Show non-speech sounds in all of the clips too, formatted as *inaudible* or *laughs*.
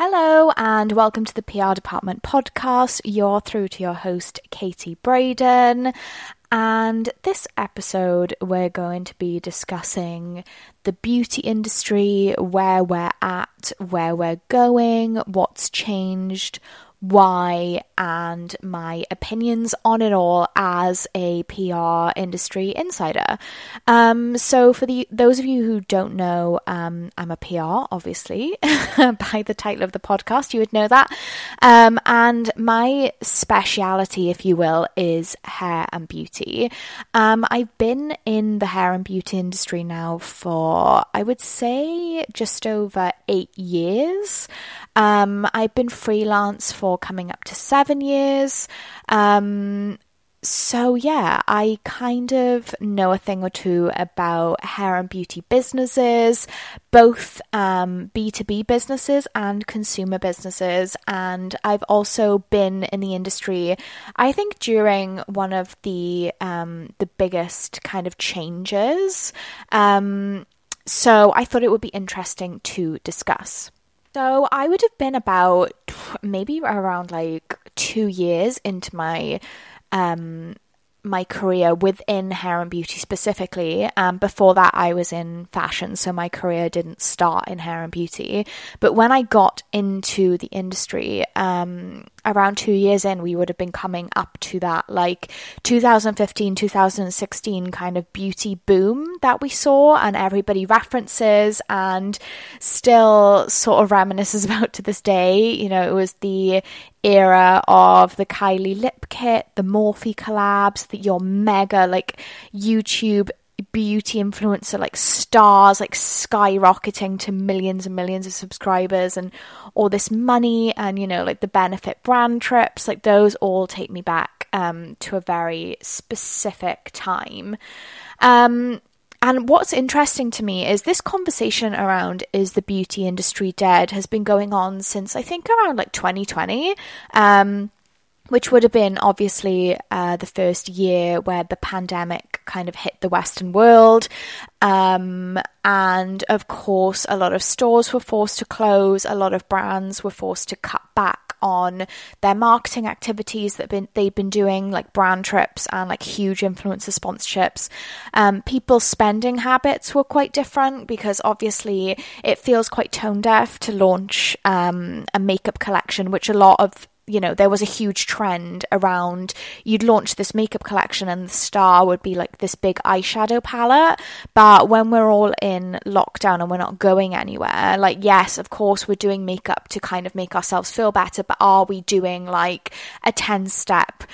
Hello, and welcome to the PR Department podcast. You're through to your host, Katie Braden. And this episode, we're going to be discussing the beauty industry, where we're at, where we're going, what's changed, why and my opinions on it all as a PR industry insider. Um, so, for the those of you who don't know, um, I'm a PR, obviously, *laughs* by the title of the podcast, you would know that. Um, and my speciality, if you will, is hair and beauty. Um, I've been in the hair and beauty industry now for, I would say, just over eight years. Um, I've been freelance for coming up to seven years. Um, so, yeah, I kind of know a thing or two about hair and beauty businesses, both um, B2B businesses and consumer businesses. And I've also been in the industry, I think, during one of the, um, the biggest kind of changes. Um, so, I thought it would be interesting to discuss. So I would have been about maybe around like two years into my um my career within hair and beauty specifically. Um, before that, I was in fashion, so my career didn't start in hair and beauty. But when I got into the industry, um, around two years in, we would have been coming up to that like 2015, 2016 kind of beauty boom that we saw, and everybody references and still sort of reminisces *laughs* about to this day. You know, it was the era of the Kylie lip kit, the Morphe collabs, the, your mega like YouTube beauty influencer like stars like skyrocketing to millions and millions of subscribers and all this money and you know like the benefit brand trips like those all take me back um, to a very specific time. Um, and what's interesting to me is this conversation around is the beauty industry dead has been going on since I think around like 2020. Um, which would have been obviously uh, the first year where the pandemic kind of hit the Western world. Um, and of course, a lot of stores were forced to close, a lot of brands were forced to cut back on their marketing activities that been, they've been doing, like brand trips and like huge influencer sponsorships. Um, people's spending habits were quite different because obviously it feels quite tone deaf to launch um, a makeup collection, which a lot of you know, there was a huge trend around you'd launch this makeup collection and the star would be like this big eyeshadow palette. But when we're all in lockdown and we're not going anywhere, like, yes, of course, we're doing makeup to kind of make ourselves feel better, but are we doing like a 10 step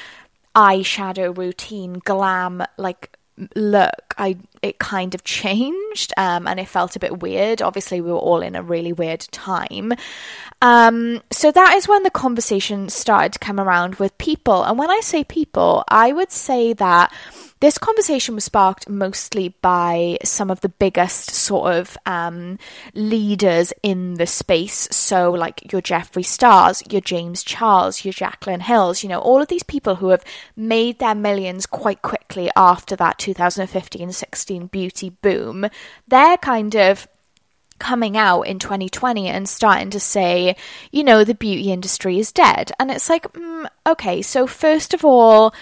eyeshadow routine, glam, like, look i it kind of changed um, and it felt a bit weird. Obviously we were all in a really weird time. Um, so that is when the conversation started to come around with people. And when i say people i would say that this conversation was sparked mostly by some of the biggest sort of um, leaders in the space. So, like your Jeffree Stars, your James Charles, your Jaclyn Hills, you know, all of these people who have made their millions quite quickly after that 2015 16 beauty boom. They're kind of coming out in 2020 and starting to say, you know, the beauty industry is dead. And it's like, mm, okay, so first of all,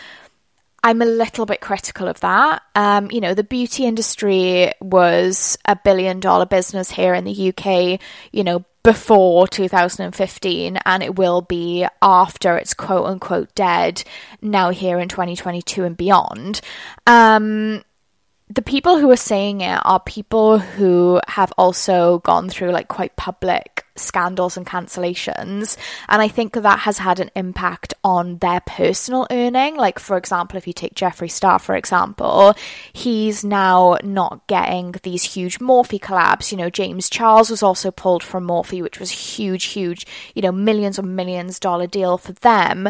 I'm a little bit critical of that. Um, you know, the beauty industry was a billion dollar business here in the UK, you know, before 2015, and it will be after it's quote unquote dead now here in 2022 and beyond. Um, the people who are saying it are people who have also gone through like quite public scandals and cancellations. And I think that has had an impact on their personal earning. Like, for example, if you take Jeffree Star, for example, he's now not getting these huge Morphe collabs. You know, James Charles was also pulled from Morphe, which was huge, huge, you know, millions or millions dollar deal for them.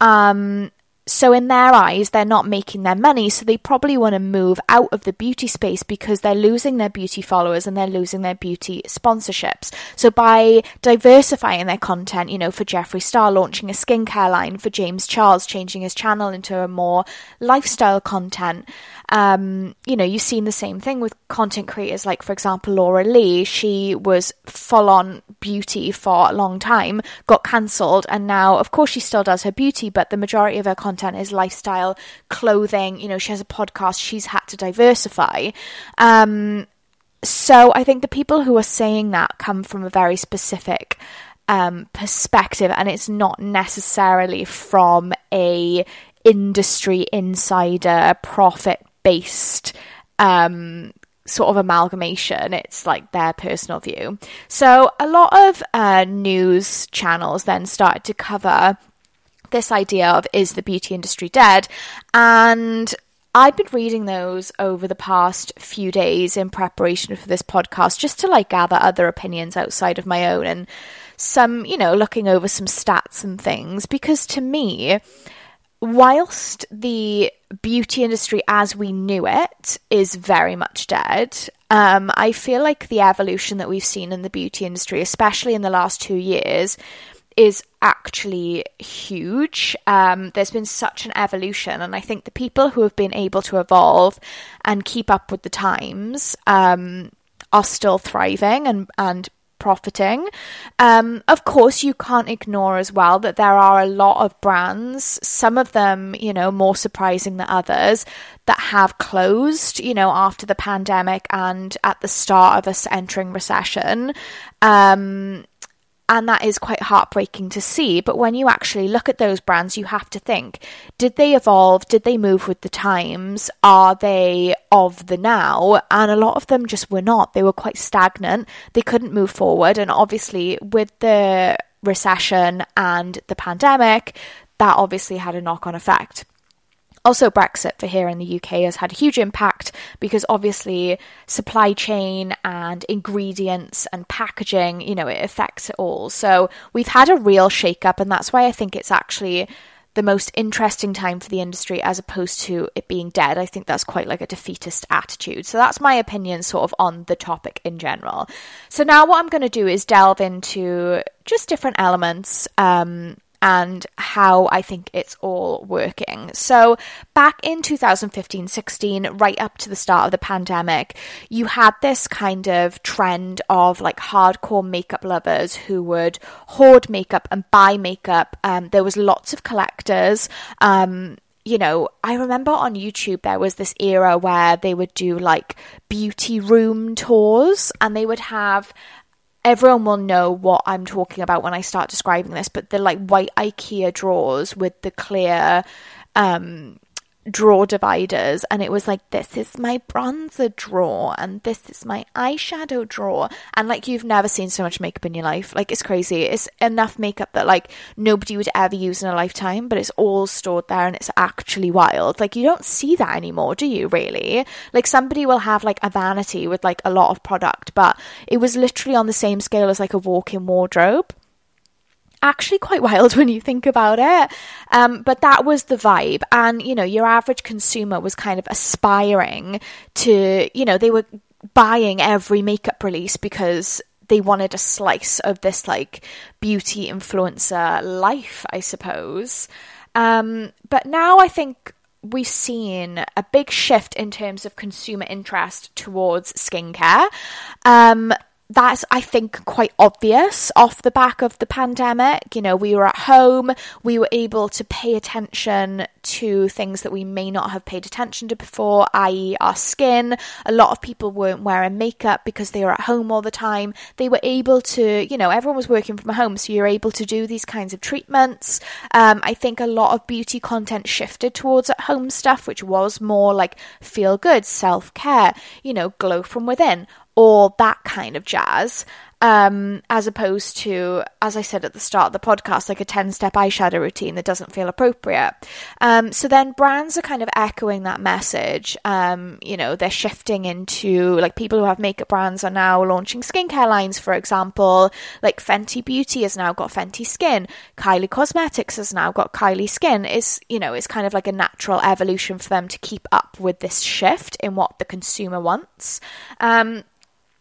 Um, so in their eyes they're not making their money so they probably want to move out of the beauty space because they're losing their beauty followers and they're losing their beauty sponsorships. So by diversifying their content you know for Jeffree Star launching a skincare line for James Charles changing his channel into a more lifestyle content Um, you know, you've seen the same thing with content creators, like, for example, Laura Lee. She was full on beauty for a long time, got cancelled, and now, of course, she still does her beauty, but the majority of her content is lifestyle, clothing. You know, she has a podcast, she's had to diversify. Um, so I think the people who are saying that come from a very specific um, perspective, and it's not necessarily from a industry insider profit based um, sort of amalgamation. It's like their personal view. So a lot of uh, news channels then started to cover this idea of is the beauty industry dead? And I've been reading those over the past few days in preparation for this podcast just to like gather other opinions outside of my own and some, you know, looking over some stats and things because to me, whilst the beauty industry as we knew it is very much dead, um, I feel like the evolution that we've seen in the beauty industry, especially in the last two years, is actually huge. Um, there's been such an evolution, and I think the people who have been able to evolve and keep up with the times um, are still thriving and and profiting. Um, of course, you can't ignore as well that there are a lot of brands, some of them, you know, more surprising than others, that have closed, you know, after the pandemic and at the start of us entering recession. Um, and that is quite heartbreaking to see. But when you actually look at those brands, you have to think did they evolve? Did they move with the times? Are they of the now? And a lot of them just were not. They were quite stagnant. They couldn't move forward. And obviously, with the recession and the pandemic, that obviously had a knock on effect. Also, Brexit for here in the UK has had a huge impact because obviously supply chain and ingredients and packaging, you know, it affects it all. So we've had a real shake up, and that's why I think it's actually the most interesting time for the industry as opposed to it being dead. I think that's quite like a defeatist attitude. So that's my opinion sort of on the topic in general. So now what I'm going to do is delve into just different elements um, and how I think it's all working. So, back in 2015 16, right up to the start of the pandemic, you had this kind of trend of like hardcore makeup lovers who would hoard makeup and buy makeup. Um, there was lots of collectors. Um, you know, I remember on YouTube there was this era where they would do like beauty room tours and they would have everyone will know what I'm talking about when I start describing this, but the like white IKEA drawers with the clear um drawer dividers and it was like this is my bronzer drawer and this is my eyeshadow drawer and like you've never seen so much makeup in your life. Like it's crazy. It's enough makeup that like nobody would ever use in a lifetime but it's all stored there and it's actually wild. Like you don't see that anymore do you really? Like somebody will have like a vanity with like a lot of product but it was literally on the same scale as like a walk-in wardrobe actually quite wild *laughs* when you think about it. Um, but that was the vibe. And, you know, your average consumer was kind of aspiring to, you know, they were buying every makeup release because they wanted a slice of this like beauty influencer life, I suppose. Um, but now I think we've seen a big shift in terms of consumer interest towards skincare. Um, that's I think quite obvious off the back of the pandemic. You know, we were at home, we were able to pay attention to things that we may not have paid attention to before, i.e., our skin. A lot of people weren't wearing makeup because they were at home all the time. They were able to, you know, everyone was working from home, so you're able to do these kinds of treatments. Um, I think a lot of beauty content shifted towards at home stuff, which was more like feel good, self care, you know, glow from within or that kind of jazz, um, as opposed to, as I said at the start of the podcast, like a 10 step eyeshadow routine that doesn't feel appropriate. Um, so then brands are kind of echoing that message. Um, you know, they're shifting into, like, people who have makeup brands are now launching skincare lines, for example. Like, Fenty Beauty has now got Fenty Skin, Kylie Cosmetics has now got Kylie Skin. Is you know, it's kind of like a natural evolution for them to keep up with this shift in what the consumer wants. Um,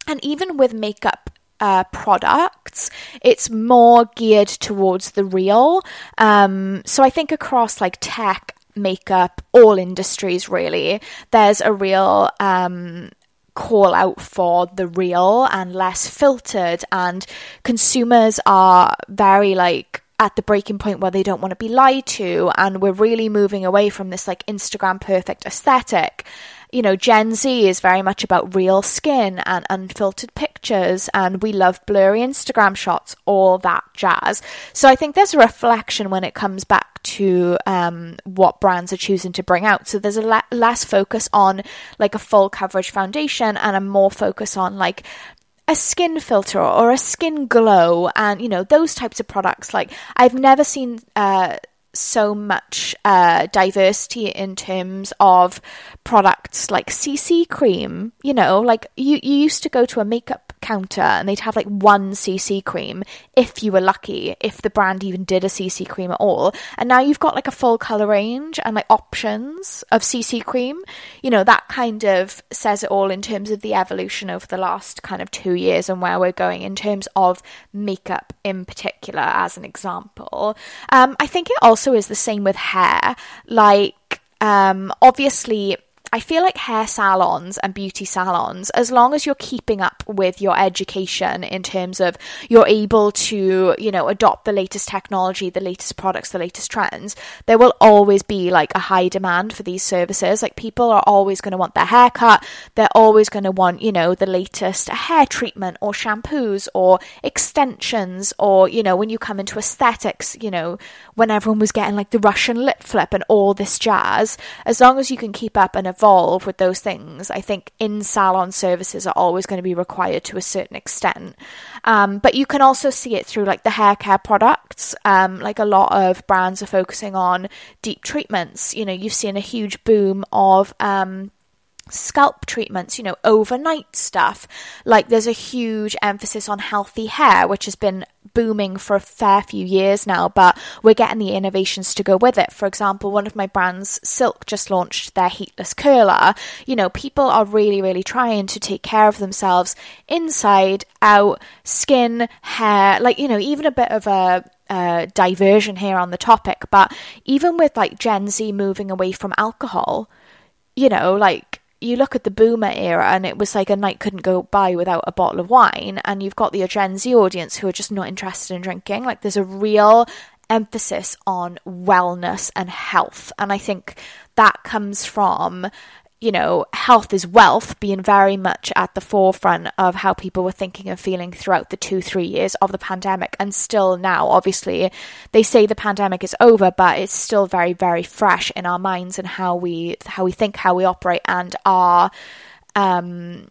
and even with makeup uh, products, it's more geared towards the real. Um, so I think across like tech, makeup, all industries really, there's a real um, call out for the real and less filtered, and consumers are very like at the breaking point where they don't want to be lied to, and we're really moving away from this like Instagram perfect aesthetic you know, Gen Z is very much about real skin and unfiltered pictures, and we love blurry Instagram shots, all that jazz. So I think there's a reflection when it comes back to um, what brands are choosing to bring out. So there's a le- less focus on like a full coverage foundation and a more focus on like a skin filter or a skin glow and you know those types of products like i've never seen uh, so much uh, diversity in terms of products like CC cream. You know, like you, you used to go to a makeup counter and they'd have like one CC cream if you were lucky, if the brand even did a CC cream at all. And now you've got like a full color range and like options of CC cream. You know, that kind of says it all in terms of the evolution over the last kind of two years and where we're going in terms of makeup in particular, as an example. Um, I think it also is the same with hair. Like, um, obviously, I feel like hair salons and beauty salons, as long as you're keeping up with your education in terms of you're able to, you know, adopt the latest technology, the latest products, the latest trends, there will always be like a high demand for these services. Like people are always going to want their hair cut. They're always going to want, you know, the latest hair treatment or shampoos or extensions or, you know, when you come into aesthetics, you know, when everyone was getting like the Russian lip flip and all this jazz, as long as you can keep up and evolve with those things, I think in salon services are always going to be required to a certain extent. Um, but you can also see it through like the hair care products. Um, like a lot of brands are focusing on deep treatments. You know, you've seen a huge boom of um, scalp treatments, you know, overnight stuff. Like there's a huge emphasis on healthy hair, which has been booming for a fair few years now, but we're getting the innovations to go with it. For example, one of my brands, Silk, just launched their heatless curler. You know, people are really, really trying to take care of themselves inside, out, skin, hair, like, you know, even a bit of a uh, diversion here on the topic, but even with like Gen Z moving away from alcohol, you know, like you look at the boomer era and it was like a night couldn't go by without a bottle of wine and you've got the Gen Z audience who are just not interested in drinking. Like there's a real emphasis on wellness and health and I think that comes from you know, health is wealth being very much at the forefront of how people were thinking and feeling throughout the two, three years of the pandemic. And still now, obviously, they say the pandemic is over, but it's still very, very fresh in our minds and how we, how we think, how we operate and our, um,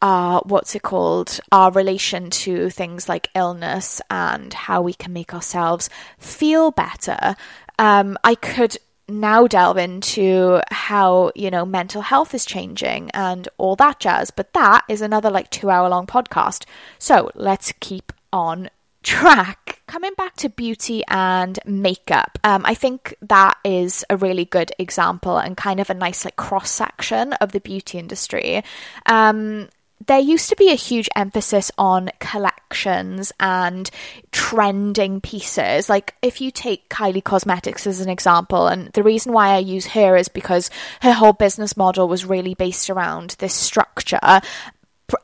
our, what's it called, our relation to things like illness and how we can make ourselves feel better. Um, I could now delve into how, you know, mental health is changing and all that jazz. But that is another like two hour long podcast. So let's keep on track. Coming back to beauty and makeup, um, I think that is a really good example and kind of a nice like cross section of the beauty industry. Um, there used to be a huge emphasis on collections and trending pieces. Like, if you take Kylie Cosmetics as an example, and the reason why I use her is because her whole business model was really based around this structure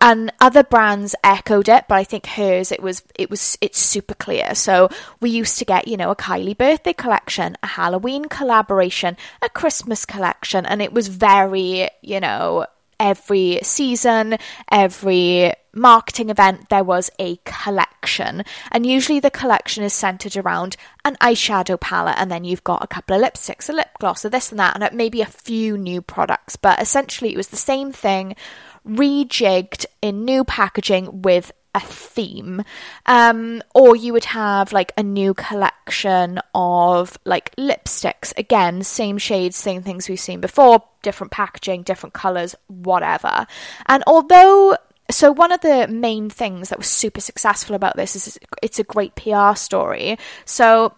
and other brands echoed it but i think hers it was it was it's super clear so we used to get you know a kylie birthday collection a halloween collaboration a christmas collection and it was very you know every season, every marketing event, there was a collection. And usually the collection is centered around an eyeshadow palette, and then you've got a couple of lipsticks, a lip gloss, or this and that, and maybe a few new products. But essentially, it was the same thing rejigged in new packaging with a theme. Um, or you would have like a new collection of like lipsticks. Again, same shades, same things we've seen before, different packaging, different colours, whatever. And although so one of the main things that was super successful about this is it's a great PR story. So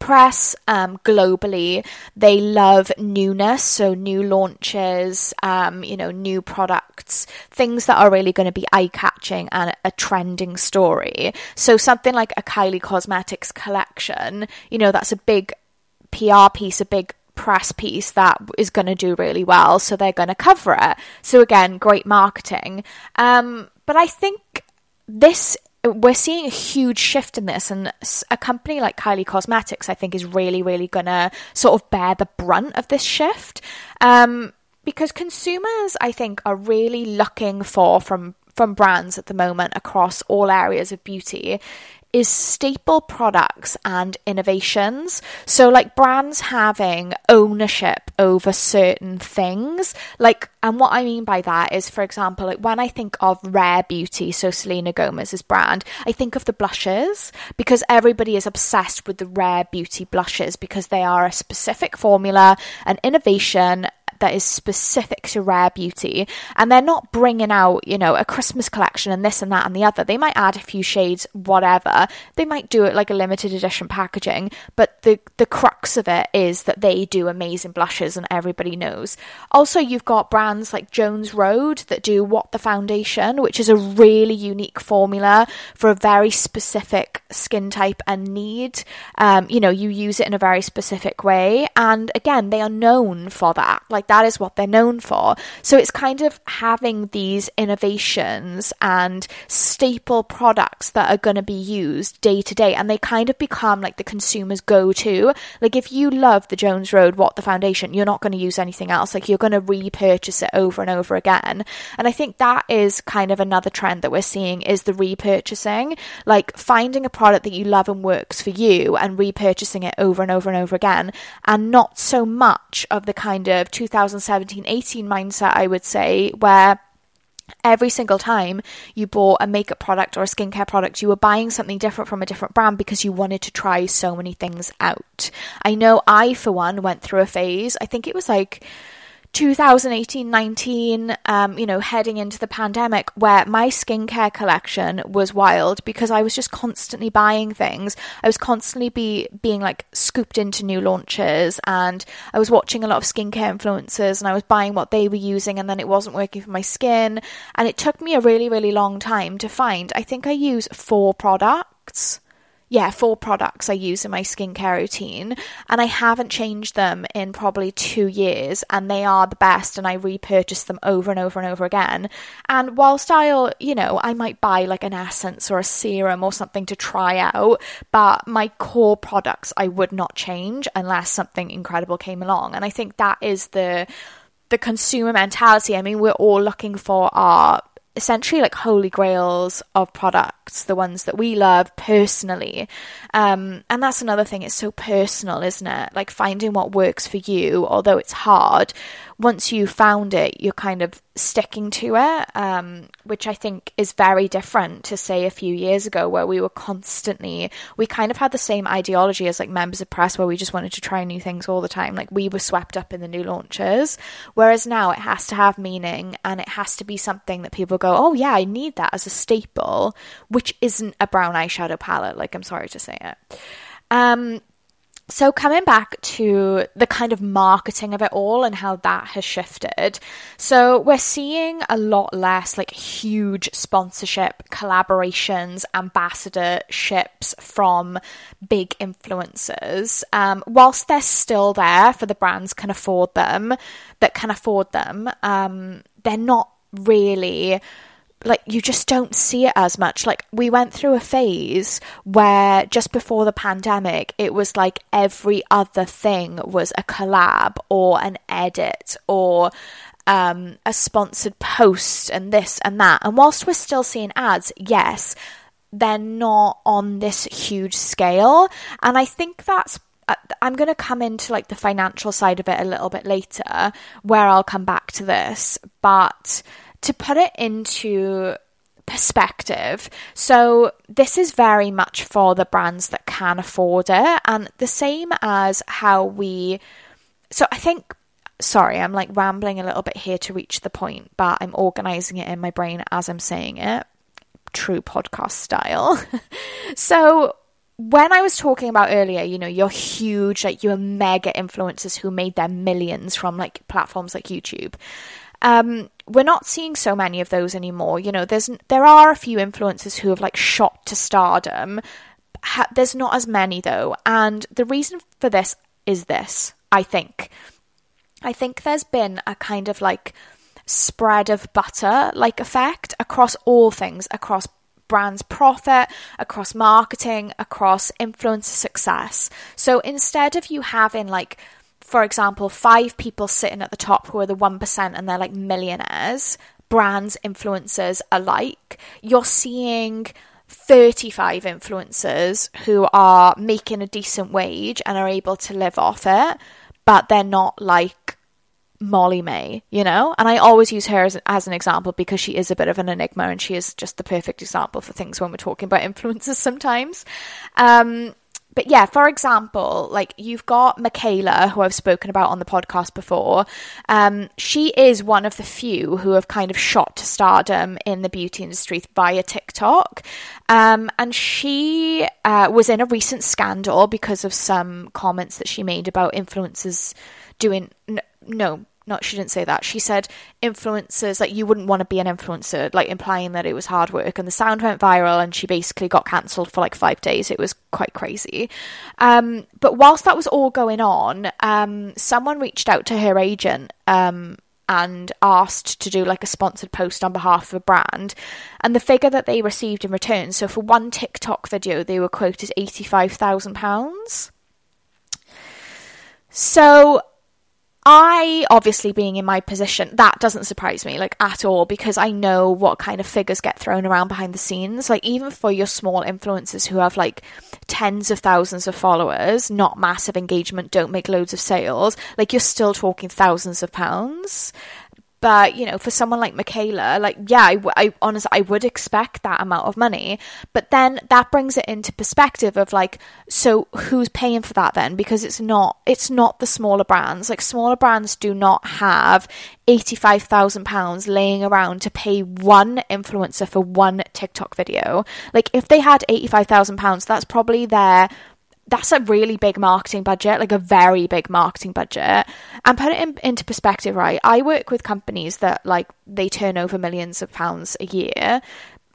press um, globally they love newness so new launches um, you know new products things that are really going to be eye-catching and a trending story so something like a kylie cosmetics collection you know that's a big PR piece, a big press piece that is going to do really well, so they're going to cover it. So again, great marketing. Um, but I think this we're seeing a huge shift in this, and a company like Kylie Cosmetics, I think, is really, really going to sort of bear the brunt of this shift. Um, because consumers, I think, are really looking for from from brands at the moment across all areas of beauty is staple products and innovations. So, like brands having ownership over certain things. Like, and what I mean by that is, for example, like when I think of Rare Beauty, so Selena Gomez's brand, I think of the blushes because everybody is obsessed with the Rare Beauty blushes because they are a specific formula, an innovation, that is specific to rare beauty and they're not bringing out you know a christmas collection and this and that and the other they might add a few shades whatever they might do it like a limited edition packaging but the the crux of it is that they do amazing blushes and everybody knows. Also you've got brands like jones road that do what the foundation which is a really unique formula for a very specific skin type and need. Um, you know you use it in a very specific way. And again they are known for that. Like that is what they're known for. So it's kind of having these innovations and staple products that are going to be day to day and they kind of become like the consumer's go to. Like if you love the Jones Road What the Foundation, you're not going to use anything else. Like you're going to repurchase it over and over again. And I think that is kind of another trend that we're seeing is the repurchasing, like finding a product that you love and works for you and repurchasing it over and over and over again and not so much of the kind of 2017 18 mindset, I would say, where every single time you bought a makeup product or a skincare product, you were buying something different from a different brand because you wanted to try so many things out. I know I, for one, went through a phase, I think it was like 2018 19, um, you know, heading into the pandemic, where my skincare collection was wild because I was just constantly buying things. I was constantly be being like scooped into new launches, and I was watching a lot of skincare influencers, and I was buying what they were using, and then it wasn't working for my skin. And it took me a really, really long time to find. I think I use four products yeah, four products I use in my skincare routine, and I haven't changed them in probably two years, and they are the best, and I repurchase them over and over and over again. And whilst I'll, you know, I might buy like an essence or a serum or something to try out, but my core products I would not change unless something incredible came along. And I think that is the the consumer mentality. I mean, we're all looking for our essentially like holy grails of products, the ones that we love personally. Um, and that's another thing, it's so personal, isn't it? Like finding what works for you, although it's hard, once you found it, you're kind of sticking to it, um, which I think is very different to say a few years ago, where we were constantly, we kind of had the same ideology as like members of press, where we just wanted to try new things all the time. Like we were swept up in the new launches, whereas now it has to have meaning and it has to be something that people go, oh yeah, I need that as a staple, which isn't a brown eyeshadow palette. Like I'm sorry to say it. Um, so, coming back to the kind of marketing of it all and how that has shifted. So, we're seeing a lot less like huge sponsorship, collaborations, ambassadorships from big influencers. Um, whilst they're still there for the brands can afford them, that can afford them, um, they're not really like you just don't see it as much. Like we went through a phase where just before the pandemic, it was like every other thing was a collab or an edit or um, a sponsored post and this and that. And whilst we're still seeing ads, yes, they're not on this huge scale. And I think that's Uh, I'm going to come into like the financial side of it a little bit later, where I'll come back to this, but to put it into perspective. So, this is very much for the brands that can afford it, and the same as how we. So, I think. Sorry, I'm like rambling a little bit here to reach the point, but I'm organizing it in my brain as I'm saying it. True podcast style. *laughs* so, when I was talking about earlier, you know, you're huge, like you're mega influencers who made their millions from like platforms like YouTube. Um, we're not seeing so many of those anymore. You know, there's there are a few influencers who have like shot to stardom. Ha- there's not as many though, and the reason for this is this, I think. I think there's been a kind of like spread of butter like effect across all things, across brands profit, across marketing, across influencer success. So instead of you having like for example, five people sitting at the top who are the 1% and they're like millionaires, brands, influencers alike, you're seeing 35 influencers who are making a decent wage and are able to live off it, but they're not like Molly-Mae, you know? And I always use her as, as an example because she is a bit of an enigma and she is just the perfect example for things when we're talking about *laughs* influencers sometimes. Um, but yeah, for example, like you've got Mikayla, who I've spoken about on the podcast before. Um, she is one of the few who have kind of shot to stardom in the beauty industry via TikTok. Um, and she uh, was in a recent scandal because of some comments that she made about influencers doing. No, not she didn't say that. She said influencers like you wouldn't want to be an influencer, like implying that it was hard work. And the sound went viral, and she basically got cancelled for like five days. It was quite crazy. Um, but whilst that was all going on, um, someone reached out to her agent. Um, and asked to do like a sponsored post on behalf of a brand. And the figure that they received in return, so for one TikTok video, they were quoted £85,000. So I, obviously being in my position, that doesn't surprise me, like, at all, because I know what kind of figures get thrown around behind the scenes. Like, even for your small influencers who have, like, tens of thousands of followers, not massive engagement, don't make loads of sales, like, you're still talking thousands of pounds. But, you know, for someone like Mikayla, like, yeah, I, honestly, I would expect that amount of money. But then that brings it into perspective of like, so who's paying for that then? Because it's not, it's not the smaller brands. Like, smaller brands do not have £85,000 laying around to pay one influencer for one TikTok video. Like, if they had £85,000, that's probably their that's a really big marketing budget, like a very big marketing budget. And put it in, into perspective, right? I work with companies that like they turn over millions of pounds a year,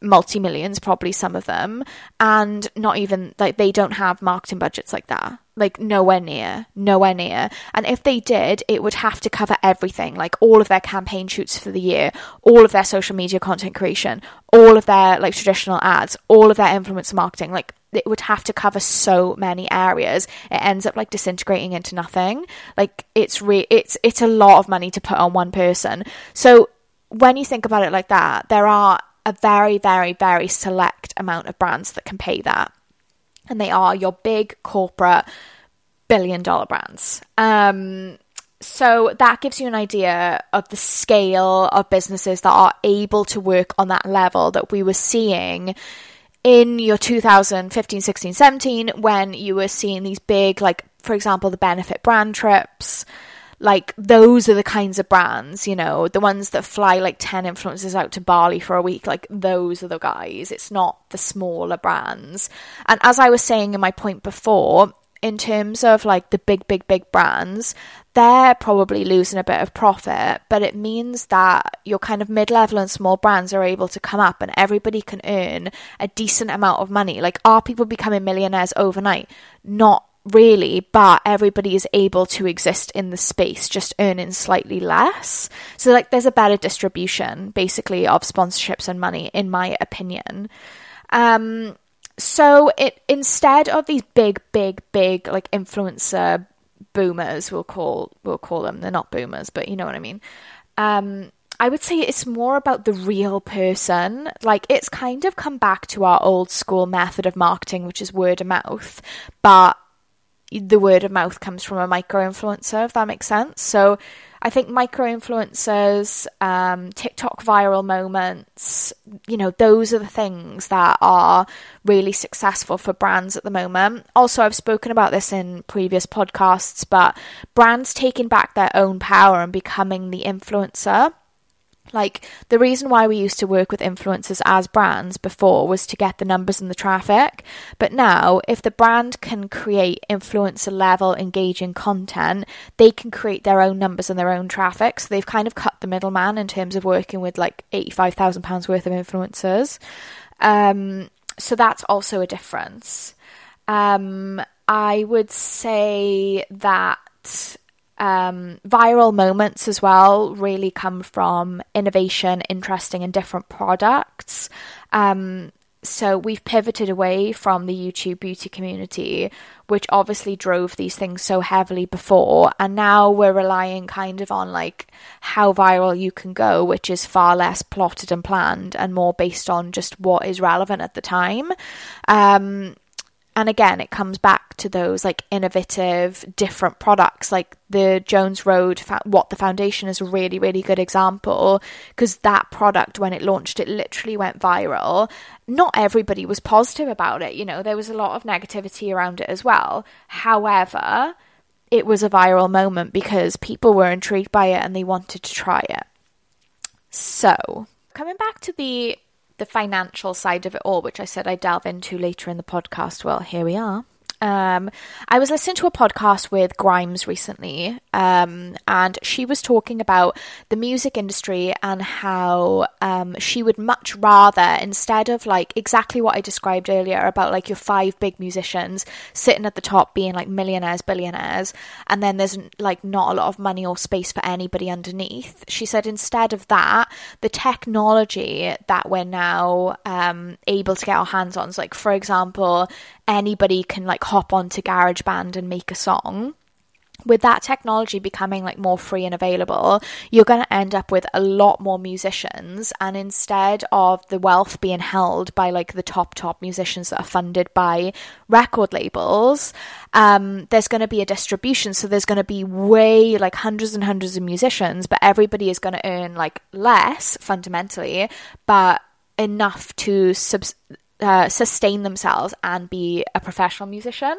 multi millions, probably some of them, and not even like they don't have marketing budgets like that. Like nowhere near, nowhere near. And if they did, it would have to cover everything, like all of their campaign shoots for the year, all of their social media content creation, all of their like traditional ads, all of their influencer marketing, like it would have to cover so many areas it ends up like disintegrating into nothing like it's re- it's it's a lot of money to put on one person so when you think about it like that there are a very very very select amount of brands that can pay that. And they are your big corporate billion dollar brands. Um so that gives you an idea of the scale of businesses that are able to work on that level that we were seeing in your 2015, 16, 17, when you were seeing these big, like, for example, the benefit brand trips, like, those are the kinds of brands, you know, the ones that fly like 10 influencers out to Bali for a week, like, those are the guys. It's not the smaller brands. And as I was saying in my point before, in terms of like the big, big, big brands, they're probably losing a bit of profit, but it means that your kind of mid level and small brands are able to come up and everybody can earn a decent amount of money. Like, are people becoming millionaires overnight? Not really, but everybody is able to exist in the space, just earning slightly less. So, like, there's a better distribution basically of sponsorships and money, in my opinion. Um, so it instead of these big, big, big like influencer boomers we'll call we'll call them they're not boomers but you know what i mean um i would say it's more about the real person like it's kind of come back to our old school method of marketing which is word of mouth but the word of mouth comes from a micro influencer if that makes sense so I think micro influencers, um, TikTok viral moments, you know, those are the things that are really successful for brands at the moment. Also, I've spoken about this in previous podcasts, but brands taking back their own power and becoming the influencer like, the reason why we used to work with influencers as brands before was to get the numbers and the traffic. But now, if the brand can create influencer level engaging content, they can create their own numbers and their own traffic. So they've kind of cut the middleman in terms of working with like £85,000 worth of influencers. Um, so that's also a difference. Um, I would say that um, viral moments as well really come from innovation, interesting, and different products. Um, so we've pivoted away from the YouTube beauty community, which obviously drove these things so heavily before, and now we're relying kind of on like how viral you can go, which is far less plotted and planned and more based on just what is relevant at the time. Um, and again it comes back to those like innovative different products like the jones road what the foundation is a really really good example because that product when it launched it literally went viral. Not everybody was positive about it you know there was a lot of negativity around it as well. However it was a viral moment because people were intrigued by it and they wanted to try it. So coming back to the the financial side of it all, which I said I'd delve into later in the podcast. Well, here we are. Um, I was listening to a podcast with Grimes recently, um, and she was talking about the music industry and how um, she would much rather, instead of like exactly what I described earlier about like your five big musicians sitting at the top being like millionaires, billionaires, and then there's like not a lot of money or space for anybody underneath. She said instead of that, the technology that we're now um, able to get our hands on, so like for example, anybody can like hop onto GarageBand and make a song with that technology becoming like more free and available, you're going to end up with a lot more musicians. And instead of the wealth being held by like the top, top musicians that are funded by record labels, um, there's going to be a distribution. So there's going to be way like hundreds and hundreds of musicians, but everybody is going to earn like less fundamentally, but enough to sub- uh, sustain themselves and be a professional musician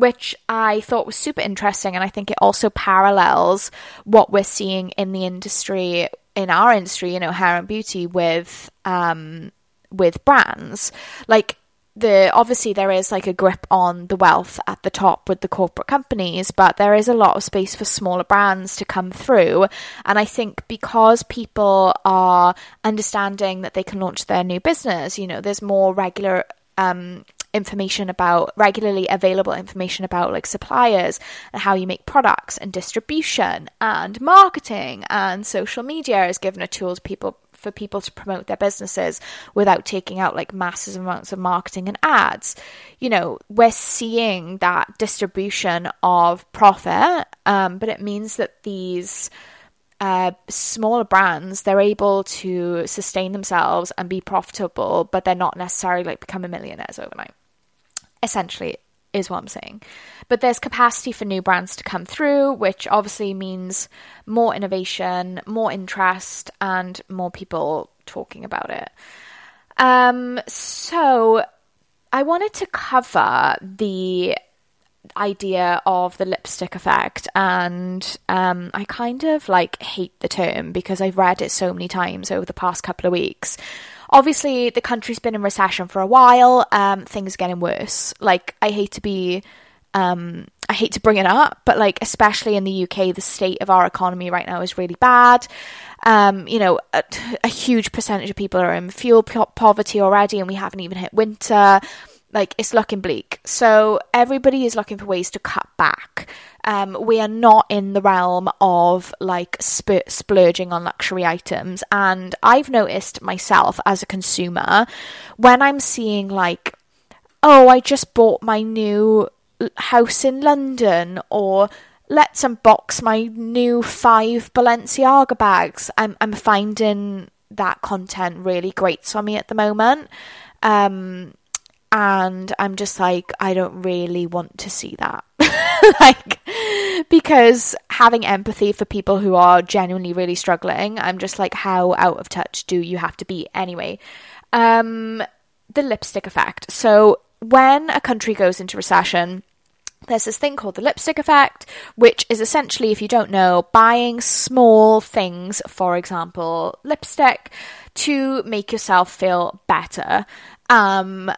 which I thought was super interesting. And I think it also parallels what we're seeing in the industry, in our industry, you know, hair and beauty with, um, with brands. Like, the obviously there is like a grip on the wealth at the top with the corporate companies but there is a lot of space for smaller brands to come through. And i think because people are understanding that they can launch their new business you know there's more regular um, information about regularly available information about like suppliers and how you make products and distribution and marketing and social media is given a tool to people for people to promote their businesses without taking out like massive amounts of marketing and ads. You know, we're seeing that distribution of profit, um, but it means that these uh, smaller brands they're able to sustain themselves and be profitable, but they're not necessarily like becoming millionaires overnight. Essentially, is what I'm saying. But there's capacity for new brands to come through, which obviously means more innovation, more interest, and more people talking about it. Um, so I wanted to cover the idea of the lipstick effect and um, I kind of like hate the term because I've read it so many times over the past couple of weeks obviously the country's been in recession for a while. Um, things are getting worse. Like I hate to be, um, I hate to bring it up, but like especially in the UK, the state of our economy right now is really bad. Um, you know, a, a, huge percentage of people are in fuel po- poverty already, and we haven't even hit winter. Like it's looking bleak. So everybody is looking for ways to cut back. Um, we are not in the realm of like sp- splurging on luxury items. And I've noticed myself as a consumer when I'm seeing like, oh, I just bought my new house in London or let's unbox my new five Balenciaga bags. I'm I'm finding that content really great for me at the moment. Um, and I'm just like, I don't really want to see that. *laughs* like, because having empathy for people who are genuinely really struggling, I'm just like, how out of touch do you have to be anyway? Um, the lipstick effect. So, when a country goes into recession, there's this thing called the lipstick effect, which is essentially, if you don't know, buying small things, for example, lipstick, to make yourself feel better. Um,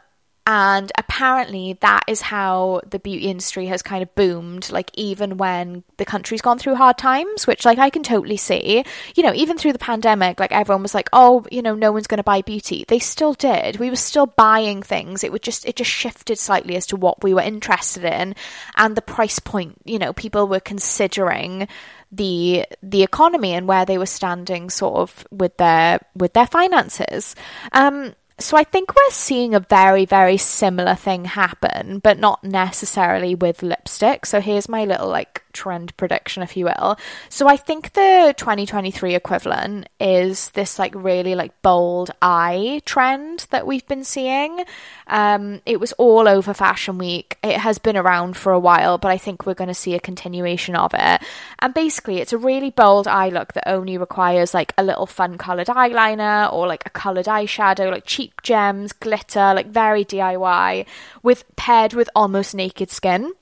And apparently, that is how the beauty industry has kind of boomed, like, even when the country's gone through hard times, which, like, I can totally see. You know, even through the pandemic, like, everyone was like, oh, you know, no one's going to buy beauty. They still did. We were still buying things. It would just, it just shifted slightly as to what we were interested in and the price point. You know, people were considering the the economy and where they were standing sort of with their with their finances um so I think we're seeing a very, very similar thing happen, but not necessarily with lipstick. So here's my little like trend prediction, if you will. So I think the 2023 equivalent is this like really like bold eye trend that we've been seeing. Um, it was all over Fashion Week. It has been around for a while, but I think we're going to see a continuation of it. And basically, it's a really bold eye look that only requires like a little fun coloured eyeliner or like a coloured eyeshadow, like cheap gems, glitter, like very DIY, with paired with almost naked skin.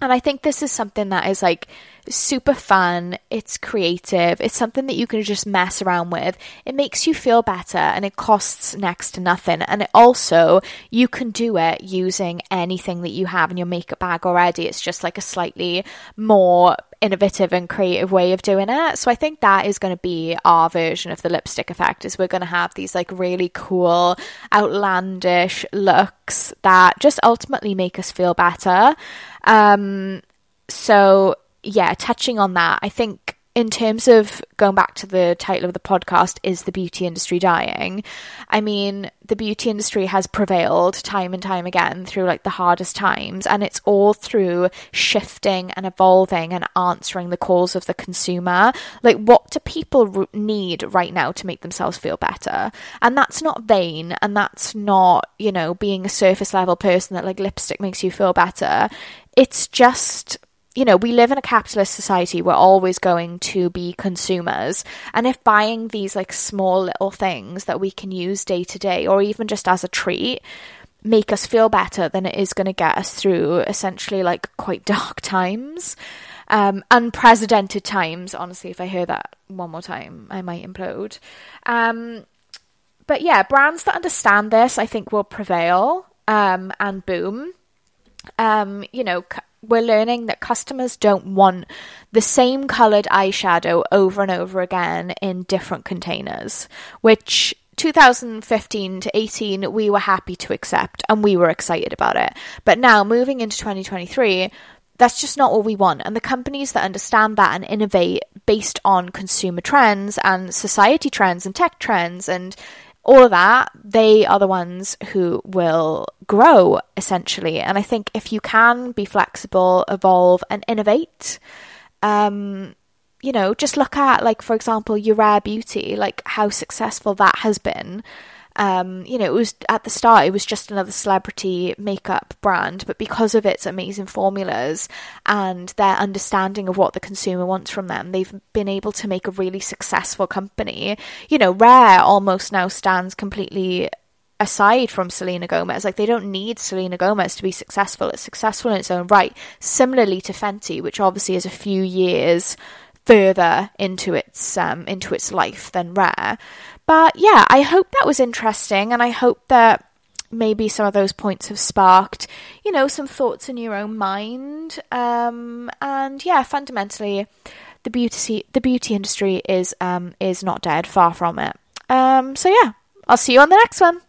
And I think this is something that is like super fun. It's creative. It's something that you can just mess around with. It makes you feel better and it costs next to nothing. And it also, you can do it using anything that you have in your makeup bag already. It's just like a slightly more innovative and creative way of doing it. So I think that is going to be our version of the lipstick effect is we're going to have these like really cool outlandish looks that just ultimately make us feel better. Um so yeah, touching on that, I think in terms of going back to the title of the podcast, is the beauty industry dying? I mean, the beauty industry has prevailed time and time again through like the hardest times, and it's all through shifting and evolving and answering the calls of the consumer. Like, what do people need right now to make themselves feel better? And that's not vain, and that's not, you know, being a surface level person that like lipstick makes you feel better. It's just you know, we live in a capitalist society. We're always going to be consumers. And if buying these like small little things that we can use day to day or even just as a treat make us feel better, then it is going to get us through essentially like quite *laughs* dark times. Um, unprecedented times. Honestly, if I hear that one more time, I might implode. Um, but yeah, brands that understand this, I think, will prevail um, and boom. Um, you know, we're learning that customers don't want the same coloured eyeshadow over and over again in different containers, which 2015 to 18 we were happy to accept and we were excited about it. But now moving into 2023, that's just not what we want. And the companies that understand that and innovate based on consumer trends and society trends and tech trends and all of that, they are the ones who will grow essentially. And I think if you can be flexible, evolve, and innovate, um, you know, just look at, like, for example, your rare beauty, like how successful that has been. Um, you know, it was at the start, it was just another celebrity makeup brand, but because of its amazing formulas and their understanding of what the consumer wants from them, they've been able to make a really successful company. You know, Rare almost now stands completely aside from Selena Gomez. Like they don't need Selena Gomez to be successful. It's successful in its own right. Similarly to Fenty, which obviously is a few years further into its um, into its life than Rare. But yeah, I hope that was interesting, and I hope that maybe some of those points have sparked, you know, some thoughts in your own mind. Um, and yeah, fundamentally, the beauty the beauty industry is um, is not dead, far from it. Um, so yeah, I'll see you on the next one.